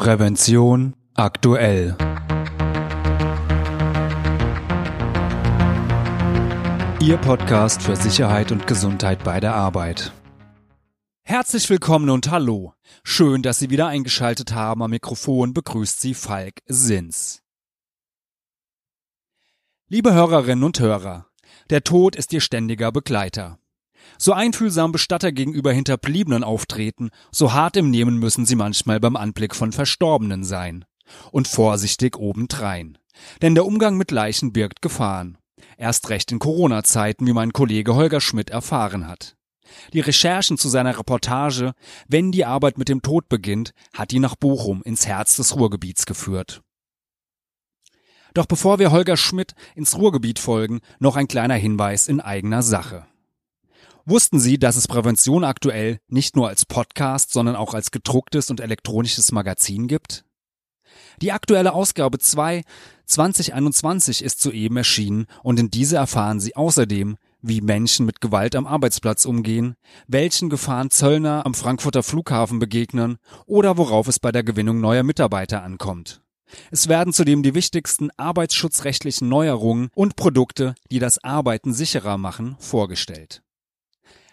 Prävention aktuell. Ihr Podcast für Sicherheit und Gesundheit bei der Arbeit. Herzlich willkommen und hallo. Schön, dass Sie wieder eingeschaltet haben. Am Mikrofon begrüßt Sie Falk Sins. Liebe Hörerinnen und Hörer, der Tod ist Ihr ständiger Begleiter. So einfühlsam Bestatter gegenüber Hinterbliebenen auftreten, so hart im Nehmen müssen sie manchmal beim Anblick von Verstorbenen sein. Und vorsichtig obendrein. Denn der Umgang mit Leichen birgt Gefahren. Erst recht in Corona-Zeiten, wie mein Kollege Holger Schmidt erfahren hat. Die Recherchen zu seiner Reportage Wenn die Arbeit mit dem Tod beginnt, hat ihn nach Bochum ins Herz des Ruhrgebiets geführt. Doch bevor wir Holger Schmidt ins Ruhrgebiet folgen, noch ein kleiner Hinweis in eigener Sache. Wussten Sie, dass es Prävention aktuell nicht nur als Podcast, sondern auch als gedrucktes und elektronisches Magazin gibt? Die aktuelle Ausgabe 2 2021 ist soeben erschienen und in dieser erfahren Sie außerdem, wie Menschen mit Gewalt am Arbeitsplatz umgehen, welchen Gefahren Zöllner am Frankfurter Flughafen begegnen oder worauf es bei der Gewinnung neuer Mitarbeiter ankommt. Es werden zudem die wichtigsten arbeitsschutzrechtlichen Neuerungen und Produkte, die das Arbeiten sicherer machen, vorgestellt.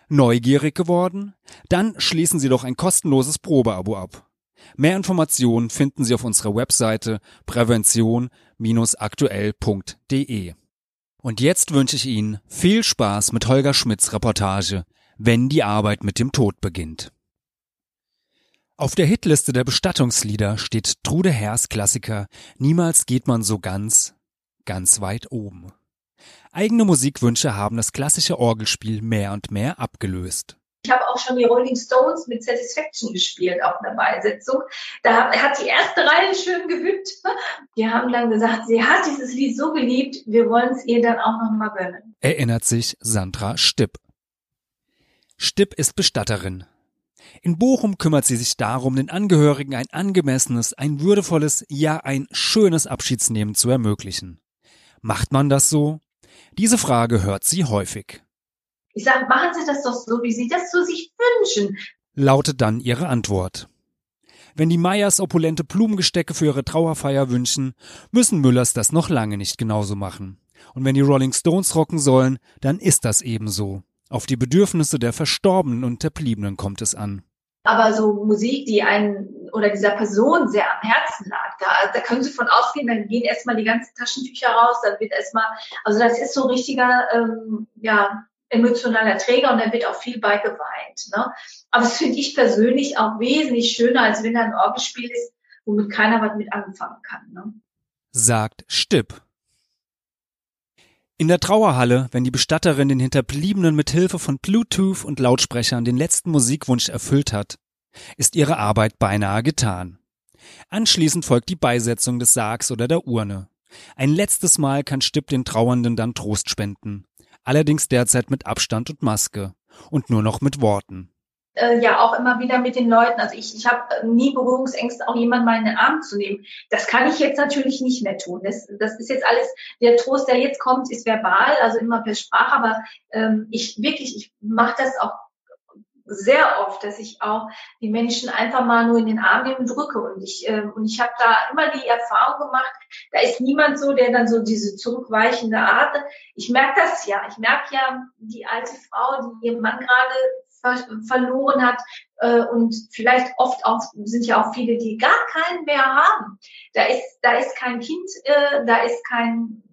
Neugierig geworden? Dann schließen Sie doch ein kostenloses Probeabo ab. Mehr Informationen finden Sie auf unserer Webseite prävention-aktuell.de. Und jetzt wünsche ich Ihnen viel Spaß mit Holger Schmidts Reportage, wenn die Arbeit mit dem Tod beginnt. Auf der Hitliste der Bestattungslieder steht Trude Herrs Klassiker Niemals geht man so ganz, ganz weit oben. Eigene Musikwünsche haben das klassische Orgelspiel mehr und mehr abgelöst. Ich habe auch schon die Rolling Stones mit Satisfaction gespielt auf einer Beisetzung. Da hat die erste Reihe schön gewippt. Die haben dann gesagt, sie hat dieses Lied so geliebt, wir wollen es ihr dann auch nochmal gönnen. Erinnert sich Sandra Stipp. Stipp ist Bestatterin. In Bochum kümmert sie sich darum, den Angehörigen ein angemessenes, ein würdevolles, ja ein schönes Abschiedsnehmen zu ermöglichen. Macht man das so? Diese Frage hört sie häufig. Ich sage, machen Sie das doch so, wie Sie das so sich wünschen, lautet dann ihre Antwort. Wenn die Meyers opulente Blumengestecke für ihre Trauerfeier wünschen, müssen Müllers das noch lange nicht genauso machen. Und wenn die Rolling Stones rocken sollen, dann ist das ebenso. Auf die Bedürfnisse der Verstorbenen und Verbliebenen kommt es an. Aber so Musik, die einen oder dieser Person sehr am Herzen lag, da, da können Sie von ausgehen, dann gehen erstmal die ganzen Taschentücher raus, dann wird erstmal, also das ist so ein richtiger, ähm, ja, emotionaler Träger und da wird auch viel bei geweint. Ne? Aber das finde ich persönlich auch wesentlich schöner, als wenn da ein Orgelspiel ist, womit keiner was mit anfangen kann. Ne? Sagt Stipp. In der Trauerhalle, wenn die Bestatterin den Hinterbliebenen mit Hilfe von Bluetooth und Lautsprechern den letzten Musikwunsch erfüllt hat, ist ihre Arbeit beinahe getan. Anschließend folgt die Beisetzung des Sargs oder der Urne. Ein letztes Mal kann Stipp den Trauernden dann Trost spenden. Allerdings derzeit mit Abstand und Maske und nur noch mit Worten äh, ja auch immer wieder mit den Leuten. Also ich, ich habe nie Berührungsängste, auch jemanden mal in den Arm zu nehmen. Das kann ich jetzt natürlich nicht mehr tun. Das, das ist jetzt alles, der Trost, der jetzt kommt, ist verbal, also immer per Sprache, aber ähm, ich wirklich, ich mache das auch sehr oft, dass ich auch die Menschen einfach mal nur in den Arm nehme und drücke. Und ich, äh, und ich habe da immer die Erfahrung gemacht, da ist niemand so, der dann so diese zurückweichende Art. Ich merke das ja. Ich merke ja die alte Frau, die ihren Mann gerade verloren hat. Äh, und vielleicht oft auch sind ja auch viele, die gar keinen mehr haben. Da ist, da ist kein Kind, äh, da ist kein,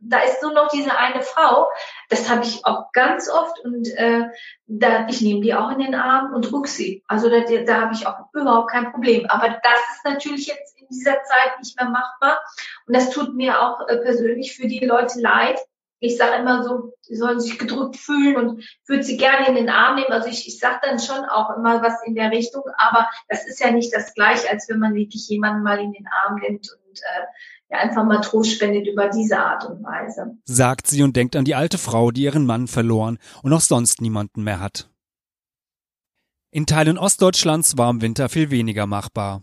da ist nur noch diese eine Frau. Das habe ich auch ganz oft und äh, da, ich nehme die auch in den Arm und drücke sie. Also da, da habe ich auch überhaupt kein Problem. Aber das ist natürlich jetzt in dieser Zeit nicht mehr machbar und das tut mir auch äh, persönlich für die Leute leid, ich sage immer so, sie sollen sich gedrückt fühlen und würde sie gerne in den Arm nehmen. Also ich, ich sage dann schon auch immer was in der Richtung, aber das ist ja nicht das gleiche, als wenn man wirklich jemanden mal in den Arm nimmt und äh, ja einfach mal Trost spendet über diese Art und Weise. Sagt sie und denkt an die alte Frau, die ihren Mann verloren und auch sonst niemanden mehr hat. In Teilen Ostdeutschlands war im Winter viel weniger machbar.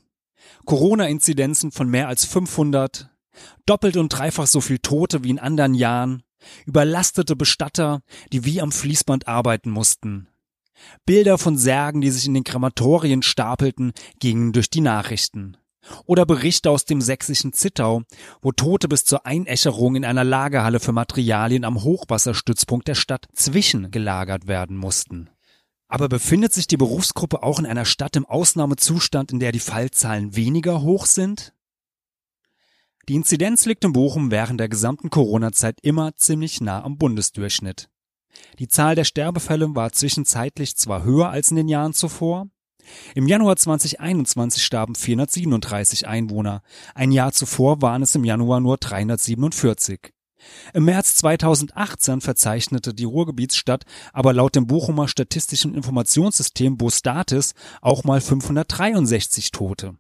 Corona-Inzidenzen von mehr als 500, doppelt und dreifach so viel Tote wie in anderen Jahren, überlastete Bestatter, die wie am Fließband arbeiten mussten. Bilder von Särgen, die sich in den Krematorien stapelten, gingen durch die Nachrichten. Oder Berichte aus dem sächsischen Zittau, wo Tote bis zur Einäscherung in einer Lagerhalle für Materialien am Hochwasserstützpunkt der Stadt zwischengelagert werden mussten. Aber befindet sich die Berufsgruppe auch in einer Stadt im Ausnahmezustand, in der die Fallzahlen weniger hoch sind? Die Inzidenz liegt in Bochum während der gesamten Corona-Zeit immer ziemlich nah am Bundesdurchschnitt. Die Zahl der Sterbefälle war zwischenzeitlich zwar höher als in den Jahren zuvor. Im Januar 2021 starben 437 Einwohner. Ein Jahr zuvor waren es im Januar nur 347. Im März 2018 verzeichnete die Ruhrgebietsstadt aber laut dem Bochumer Statistischen Informationssystem Bostatis auch mal 563 Tote.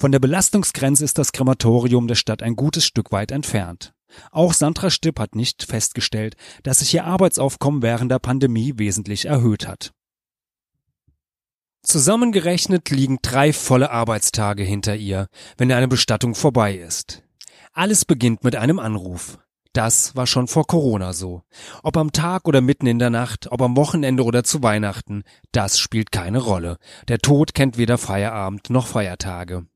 Von der Belastungsgrenze ist das Krematorium der Stadt ein gutes Stück weit entfernt. Auch Sandra Stipp hat nicht festgestellt, dass sich ihr Arbeitsaufkommen während der Pandemie wesentlich erhöht hat. Zusammengerechnet liegen drei volle Arbeitstage hinter ihr, wenn eine Bestattung vorbei ist. Alles beginnt mit einem Anruf. Das war schon vor Corona so. Ob am Tag oder mitten in der Nacht, ob am Wochenende oder zu Weihnachten, das spielt keine Rolle. Der Tod kennt weder Feierabend noch Feiertage.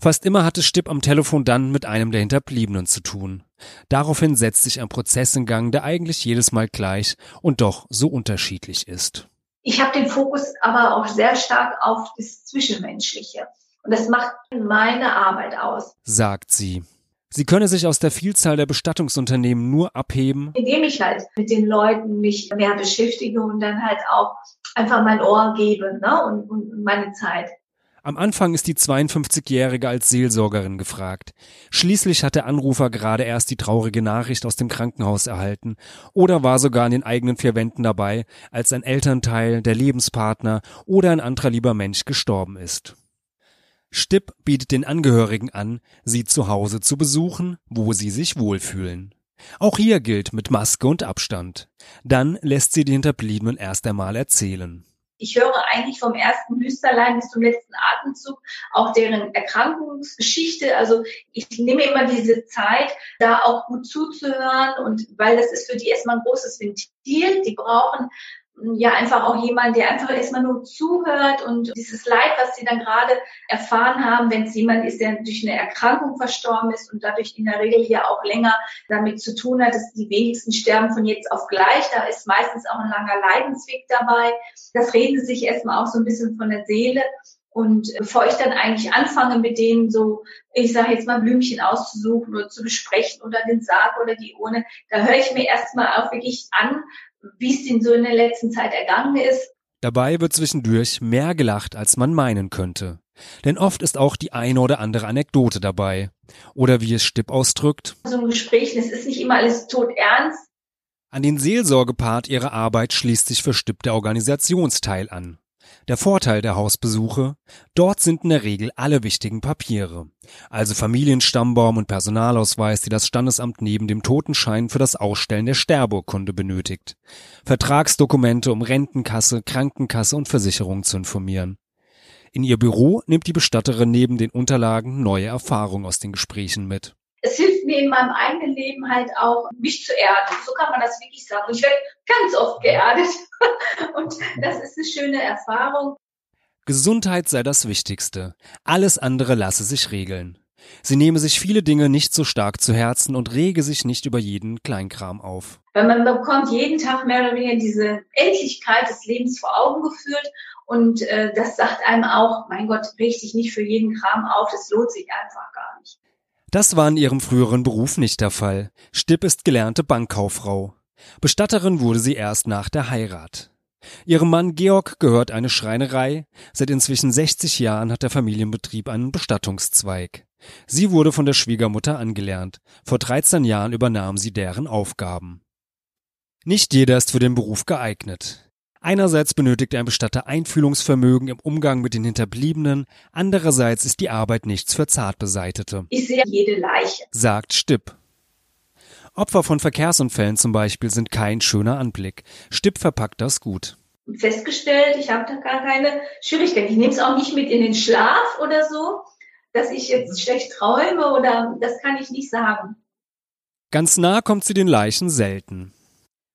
Fast immer hatte Stipp am Telefon dann mit einem der Hinterbliebenen zu tun. Daraufhin setzt sich ein Prozess in Gang, der eigentlich jedes Mal gleich und doch so unterschiedlich ist. Ich habe den Fokus aber auch sehr stark auf das Zwischenmenschliche. Und das macht meine Arbeit aus. Sagt sie. Sie könne sich aus der Vielzahl der Bestattungsunternehmen nur abheben, indem ich halt mit den Leuten mich mehr beschäftige und dann halt auch einfach mein Ohr gebe ne? und, und meine Zeit. Am Anfang ist die 52-Jährige als Seelsorgerin gefragt. Schließlich hat der Anrufer gerade erst die traurige Nachricht aus dem Krankenhaus erhalten oder war sogar in den eigenen vier Wänden dabei, als ein Elternteil, der Lebenspartner oder ein anderer lieber Mensch gestorben ist. Stipp bietet den Angehörigen an, sie zu Hause zu besuchen, wo sie sich wohlfühlen. Auch hier gilt mit Maske und Abstand. Dann lässt sie die Hinterbliebenen erst einmal erzählen ich höre eigentlich vom ersten Hüsterlein bis zum letzten Atemzug auch deren Erkrankungsgeschichte. Also ich nehme immer diese Zeit, da auch gut zuzuhören und weil das ist für die erstmal ein großes Ventil. Die brauchen ja einfach auch jemand, der einfach erstmal nur zuhört und dieses Leid, was sie dann gerade erfahren haben, wenn es jemand ist, der durch eine Erkrankung verstorben ist und dadurch in der Regel ja auch länger damit zu tun hat, dass die wenigsten sterben von jetzt auf gleich. Da ist meistens auch ein langer Leidensweg dabei. Das reden sie sich erstmal auch so ein bisschen von der Seele. Und bevor ich dann eigentlich anfange, mit denen so, ich sage jetzt mal Blümchen auszusuchen oder zu besprechen oder den Sarg oder die Urne, da höre ich mir erstmal auch wirklich an, wie es ihnen so in der letzten Zeit ergangen ist. Dabei wird zwischendurch mehr gelacht, als man meinen könnte. Denn oft ist auch die eine oder andere Anekdote dabei. Oder wie es Stipp ausdrückt. So ein Gespräch, es ist nicht immer alles tot ernst. An den Seelsorgepart ihrer Arbeit schließt sich für Stipp der Organisationsteil an. Der Vorteil der Hausbesuche, dort sind in der Regel alle wichtigen Papiere, also Familienstammbaum und Personalausweis, die das Standesamt neben dem Totenschein für das Ausstellen der Sterbeurkunde benötigt, Vertragsdokumente, um Rentenkasse, Krankenkasse und Versicherung zu informieren. In ihr Büro nimmt die Bestatterin neben den Unterlagen neue Erfahrungen aus den Gesprächen mit es hilft mir in meinem eigenen Leben halt auch, mich zu erden. So kann man das wirklich sagen. Ich werde ganz oft geerdet. Und das ist eine schöne Erfahrung. Gesundheit sei das Wichtigste. Alles andere lasse sich regeln. Sie nehme sich viele Dinge nicht so stark zu Herzen und rege sich nicht über jeden Kleinkram auf. Weil man bekommt jeden Tag mehr oder weniger diese Endlichkeit des Lebens vor Augen geführt und äh, das sagt einem auch, mein Gott, reg dich nicht für jeden Kram auf, das lohnt sich einfach gar nicht. Das war in ihrem früheren Beruf nicht der Fall. Stipp ist gelernte Bankkauffrau. Bestatterin wurde sie erst nach der Heirat. Ihrem Mann Georg gehört eine Schreinerei. Seit inzwischen 60 Jahren hat der Familienbetrieb einen Bestattungszweig. Sie wurde von der Schwiegermutter angelernt. Vor 13 Jahren übernahm sie deren Aufgaben. Nicht jeder ist für den Beruf geeignet. Einerseits benötigt ein Bestatter Einfühlungsvermögen im Umgang mit den Hinterbliebenen, andererseits ist die Arbeit nichts für Zartbeseitete. Ich sehe jede Leiche, sagt Stipp. Opfer von Verkehrsunfällen zum Beispiel sind kein schöner Anblick. Stipp verpackt das gut. Festgestellt, ich habe da gar keine Schwierigkeiten. Ich nehme es auch nicht mit in den Schlaf oder so, dass ich jetzt schlecht träume oder das kann ich nicht sagen. Ganz nah kommt sie den Leichen selten.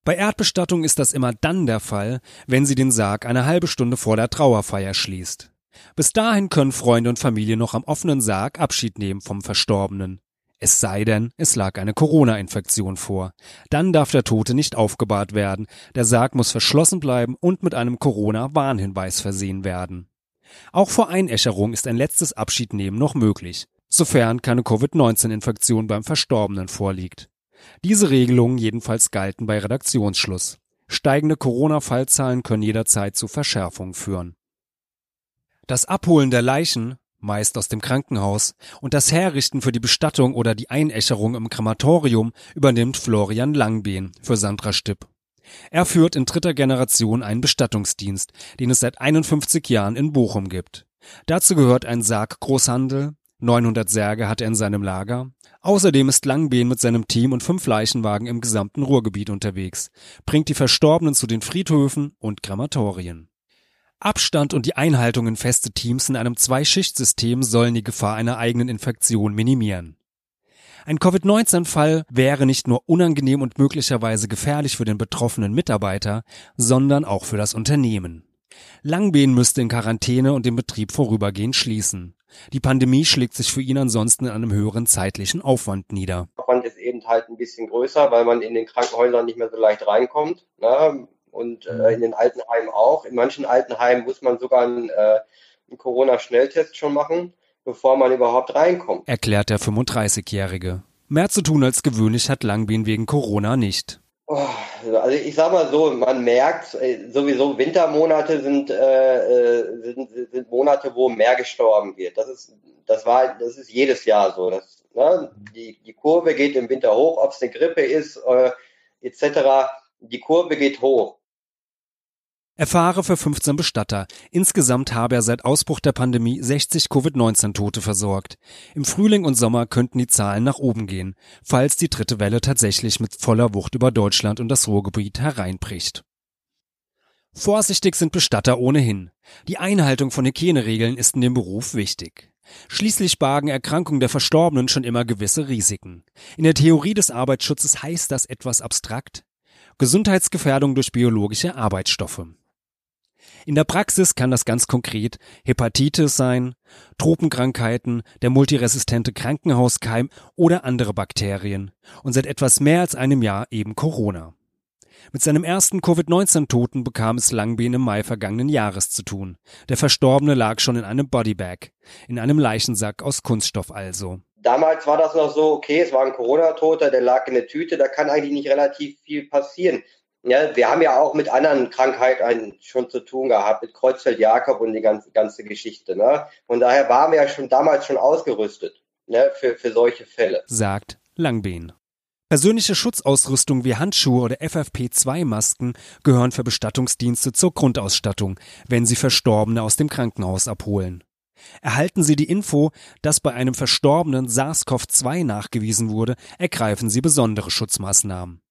Bei Erdbestattung ist das immer dann der Fall, wenn sie den Sarg eine halbe Stunde vor der Trauerfeier schließt. Bis dahin können Freunde und Familie noch am offenen Sarg Abschied nehmen vom Verstorbenen. Es sei denn, es lag eine Corona-Infektion vor. Dann darf der Tote nicht aufgebahrt werden, der Sarg muss verschlossen bleiben und mit einem Corona-Warnhinweis versehen werden. Auch vor Einäscherung ist ein letztes Abschiednehmen noch möglich, sofern keine Covid-19-Infektion beim Verstorbenen vorliegt. Diese Regelungen jedenfalls galten bei Redaktionsschluss. Steigende Corona-Fallzahlen können jederzeit zu Verschärfungen führen. Das Abholen der Leichen, meist aus dem Krankenhaus, und das Herrichten für die Bestattung oder die Einäscherung im Krematorium übernimmt Florian Langbehn für Sandra Stipp. Er führt in dritter Generation einen Bestattungsdienst, den es seit 51 Jahren in Bochum gibt. Dazu gehört ein Sarggroßhandel, 900 Särge hat er in seinem Lager. Außerdem ist Langbehn mit seinem Team und fünf Leichenwagen im gesamten Ruhrgebiet unterwegs, bringt die Verstorbenen zu den Friedhöfen und Krematorien. Abstand und die Einhaltung in feste Teams in einem Zweischichtsystem sollen die Gefahr einer eigenen Infektion minimieren. Ein Covid-19-Fall wäre nicht nur unangenehm und möglicherweise gefährlich für den betroffenen Mitarbeiter, sondern auch für das Unternehmen. Langbehn müsste in Quarantäne und den Betrieb vorübergehend schließen. Die Pandemie schlägt sich für ihn ansonsten in einem höheren zeitlichen Aufwand nieder. Der Aufwand ist eben halt ein bisschen größer, weil man in den Krankenhäusern nicht mehr so leicht reinkommt. Ne? Und äh, in den Altenheimen auch. In manchen Altenheimen muss man sogar einen, äh, einen Corona-Schnelltest schon machen, bevor man überhaupt reinkommt. Erklärt der 35-Jährige. Mehr zu tun als gewöhnlich hat Langbehn wegen Corona nicht. Oh, also ich sag mal so, man merkt äh, sowieso Wintermonate sind, äh, äh, sind, sind Monate, wo mehr gestorben wird. Das ist das war das ist jedes Jahr so. Das, ne, die, die Kurve geht im Winter hoch, ob es eine Grippe ist äh, etc. Die Kurve geht hoch. Er fahre für 15 Bestatter. Insgesamt habe er seit Ausbruch der Pandemie 60 Covid-19-Tote versorgt. Im Frühling und Sommer könnten die Zahlen nach oben gehen, falls die dritte Welle tatsächlich mit voller Wucht über Deutschland und das Ruhrgebiet hereinbricht. Vorsichtig sind Bestatter ohnehin. Die Einhaltung von Hygieneregeln ist in dem Beruf wichtig. Schließlich bargen Erkrankungen der Verstorbenen schon immer gewisse Risiken. In der Theorie des Arbeitsschutzes heißt das etwas abstrakt. Gesundheitsgefährdung durch biologische Arbeitsstoffe. In der Praxis kann das ganz konkret Hepatitis sein, Tropenkrankheiten, der multiresistente Krankenhauskeim oder andere Bakterien und seit etwas mehr als einem Jahr eben Corona. Mit seinem ersten Covid-19-Toten bekam es Langbehn im Mai vergangenen Jahres zu tun. Der Verstorbene lag schon in einem Bodybag, in einem Leichensack aus Kunststoff also. Damals war das noch so, okay, es war ein Corona-Toter, der lag in der Tüte, da kann eigentlich nicht relativ viel passieren. Ja, wir haben ja auch mit anderen Krankheiten schon zu tun gehabt, mit Kreuzfeld-Jakob und die ganze, ganze Geschichte. Ne? Von daher waren wir ja schon damals schon ausgerüstet ne, für, für solche Fälle. Sagt Langbehn. Persönliche Schutzausrüstung wie Handschuhe oder FFP2-Masken gehören für Bestattungsdienste zur Grundausstattung, wenn sie Verstorbene aus dem Krankenhaus abholen. Erhalten Sie die Info, dass bei einem Verstorbenen SARS-CoV-2 nachgewiesen wurde, ergreifen Sie besondere Schutzmaßnahmen.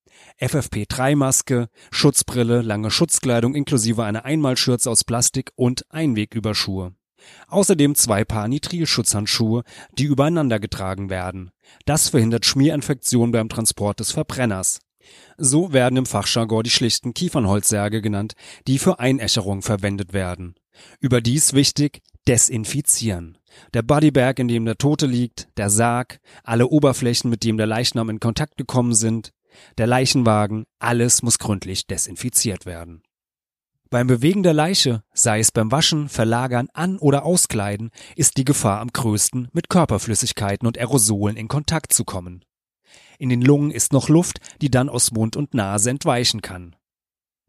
FFP3-Maske, Schutzbrille, lange Schutzkleidung inklusive einer Einmalschürze aus Plastik und Einwegüberschuhe. Außerdem zwei Paar Nitrilschutzhandschuhe, die übereinander getragen werden. Das verhindert Schmierinfektionen beim Transport des Verbrenners. So werden im Fachjargon die schlichten Kiefernholzsärge genannt, die für Einäscherung verwendet werden. Überdies wichtig, desinfizieren. Der Bodybag, in dem der Tote liegt, der Sarg, alle Oberflächen, mit dem der Leichnam in Kontakt gekommen sind, der Leichenwagen, alles muss gründlich desinfiziert werden. Beim Bewegen der Leiche, sei es beim Waschen, Verlagern, An- oder Auskleiden, ist die Gefahr am größten, mit Körperflüssigkeiten und Aerosolen in Kontakt zu kommen. In den Lungen ist noch Luft, die dann aus Mund und Nase entweichen kann.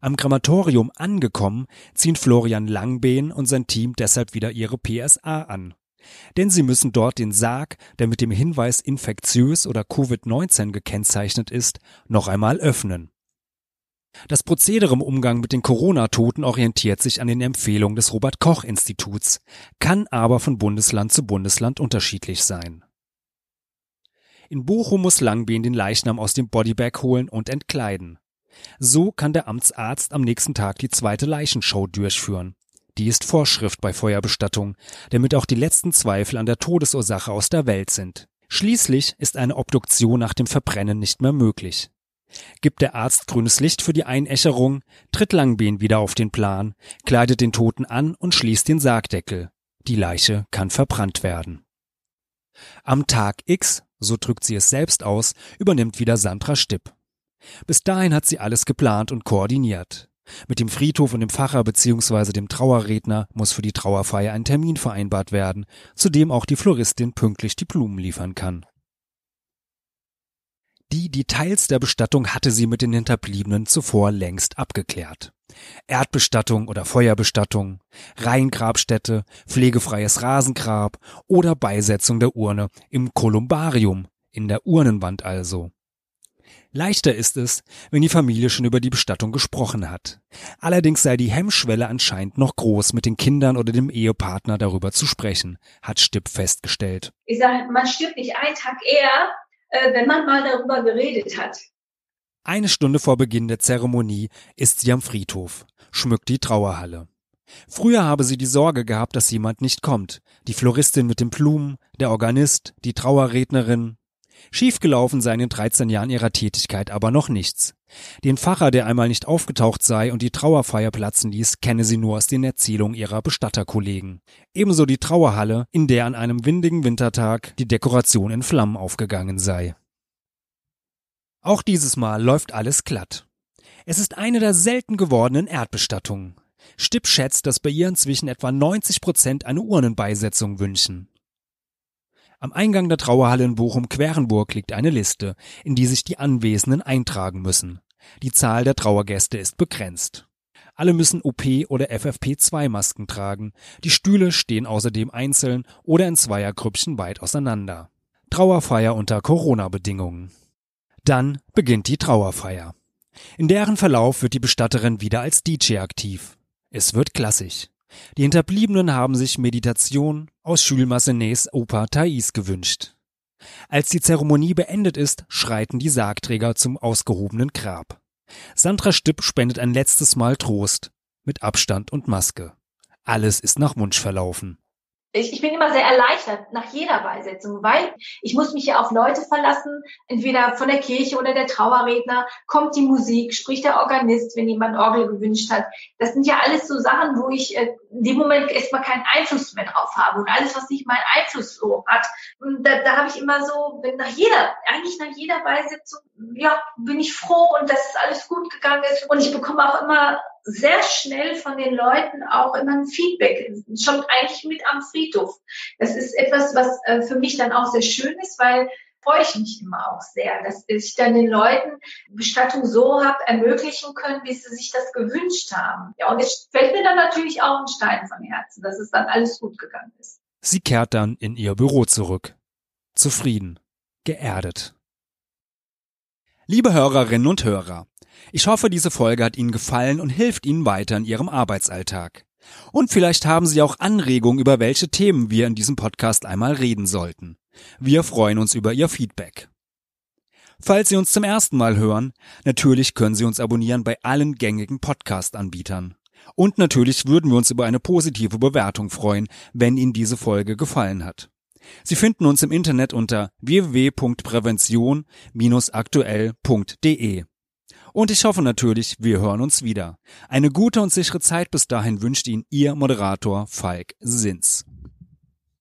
Am Krematorium angekommen, ziehen Florian Langbehn und sein Team deshalb wieder ihre PSA an. Denn sie müssen dort den Sarg, der mit dem Hinweis infektiös oder Covid-19 gekennzeichnet ist, noch einmal öffnen. Das Prozedere im Umgang mit den Corona-Toten orientiert sich an den Empfehlungen des Robert Koch Instituts, kann aber von Bundesland zu Bundesland unterschiedlich sein. In Bochum muss Langbehn den Leichnam aus dem Bodybag holen und entkleiden. So kann der Amtsarzt am nächsten Tag die zweite Leichenshow durchführen. Die ist Vorschrift bei Feuerbestattung, damit auch die letzten Zweifel an der Todesursache aus der Welt sind. Schließlich ist eine Obduktion nach dem Verbrennen nicht mehr möglich. Gibt der Arzt grünes Licht für die Einäscherung, tritt Langbehn wieder auf den Plan, kleidet den Toten an und schließt den Sargdeckel. Die Leiche kann verbrannt werden. Am Tag X, so drückt sie es selbst aus, übernimmt wieder Sandra Stipp. Bis dahin hat sie alles geplant und koordiniert. Mit dem Friedhof und dem Pfarrer bzw. dem Trauerredner muss für die Trauerfeier ein Termin vereinbart werden, zu dem auch die Floristin pünktlich die Blumen liefern kann. Die Details der Bestattung hatte sie mit den Hinterbliebenen zuvor längst abgeklärt. Erdbestattung oder Feuerbestattung, Reihengrabstätte, pflegefreies Rasengrab oder Beisetzung der Urne im Kolumbarium, in der Urnenwand also. Leichter ist es, wenn die Familie schon über die Bestattung gesprochen hat. Allerdings sei die Hemmschwelle anscheinend noch groß, mit den Kindern oder dem Ehepartner darüber zu sprechen, hat Stipp festgestellt. Ich sage, man stirbt nicht einen Tag eher, äh, wenn man mal darüber geredet hat. Eine Stunde vor Beginn der Zeremonie ist sie am Friedhof, schmückt die Trauerhalle. Früher habe sie die Sorge gehabt, dass jemand nicht kommt. Die Floristin mit den Blumen, der Organist, die Trauerrednerin. Schiefgelaufen sei in den 13 Jahren ihrer Tätigkeit aber noch nichts. Den Pfarrer, der einmal nicht aufgetaucht sei und die Trauerfeier platzen ließ, kenne sie nur aus den Erzählungen ihrer Bestatterkollegen. Ebenso die Trauerhalle, in der an einem windigen Wintertag die Dekoration in Flammen aufgegangen sei. Auch dieses Mal läuft alles glatt. Es ist eine der selten gewordenen Erdbestattungen. Stipp schätzt, dass bei ihr inzwischen etwa 90 Prozent eine Urnenbeisetzung wünschen. Am Eingang der Trauerhalle in Bochum-Querenburg liegt eine Liste, in die sich die Anwesenden eintragen müssen. Die Zahl der Trauergäste ist begrenzt. Alle müssen OP- oder FFP2-Masken tragen. Die Stühle stehen außerdem einzeln oder in Zweiergrüppchen weit auseinander. Trauerfeier unter Corona-Bedingungen. Dann beginnt die Trauerfeier. In deren Verlauf wird die Bestatterin wieder als DJ aktiv. Es wird klassisch. Die Hinterbliebenen haben sich Meditation aus Jules Massenets Oper Thais gewünscht. Als die Zeremonie beendet ist, schreiten die Sargträger zum ausgehobenen Grab. Sandra Stipp spendet ein letztes Mal Trost, mit Abstand und Maske. Alles ist nach Wunsch verlaufen ich, ich bin immer sehr erleichtert nach jeder Beisetzung, weil ich muss mich ja auf Leute verlassen, entweder von der Kirche oder der Trauerredner, kommt die Musik, spricht der Organist, wenn jemand Orgel gewünscht hat. Das sind ja alles so Sachen, wo ich äh, in dem Moment erstmal keinen Einfluss mehr drauf habe und alles, was nicht meinen Einfluss so hat. Und da, da habe ich immer so, nach jeder, eigentlich nach jeder Beisetzung, ja, bin ich froh und dass es alles gut gegangen ist. Und ich bekomme auch immer sehr schnell von den Leuten auch immer ein Feedback, schon eigentlich mit am Friedhof. Das ist etwas, was äh, für mich dann auch sehr schön ist, weil freue ich mich immer auch sehr, dass ich dann den Leuten Bestattung so habe ermöglichen können, wie sie sich das gewünscht haben. Ja, und es fällt mir dann natürlich auch ein Stein vom Herzen, dass es dann alles gut gegangen ist. Sie kehrt dann in ihr Büro zurück. Zufrieden, geerdet. Liebe Hörerinnen und Hörer, ich hoffe, diese Folge hat Ihnen gefallen und hilft Ihnen weiter in Ihrem Arbeitsalltag. Und vielleicht haben Sie auch Anregungen, über welche Themen wir in diesem Podcast einmal reden sollten. Wir freuen uns über Ihr Feedback. Falls Sie uns zum ersten Mal hören, natürlich können Sie uns abonnieren bei allen gängigen Podcast-Anbietern. Und natürlich würden wir uns über eine positive Bewertung freuen, wenn Ihnen diese Folge gefallen hat. Sie finden uns im Internet unter www.prävention-aktuell.de. Und ich hoffe natürlich, wir hören uns wieder. Eine gute und sichere Zeit bis dahin wünscht Ihnen Ihr Moderator Falk Sins.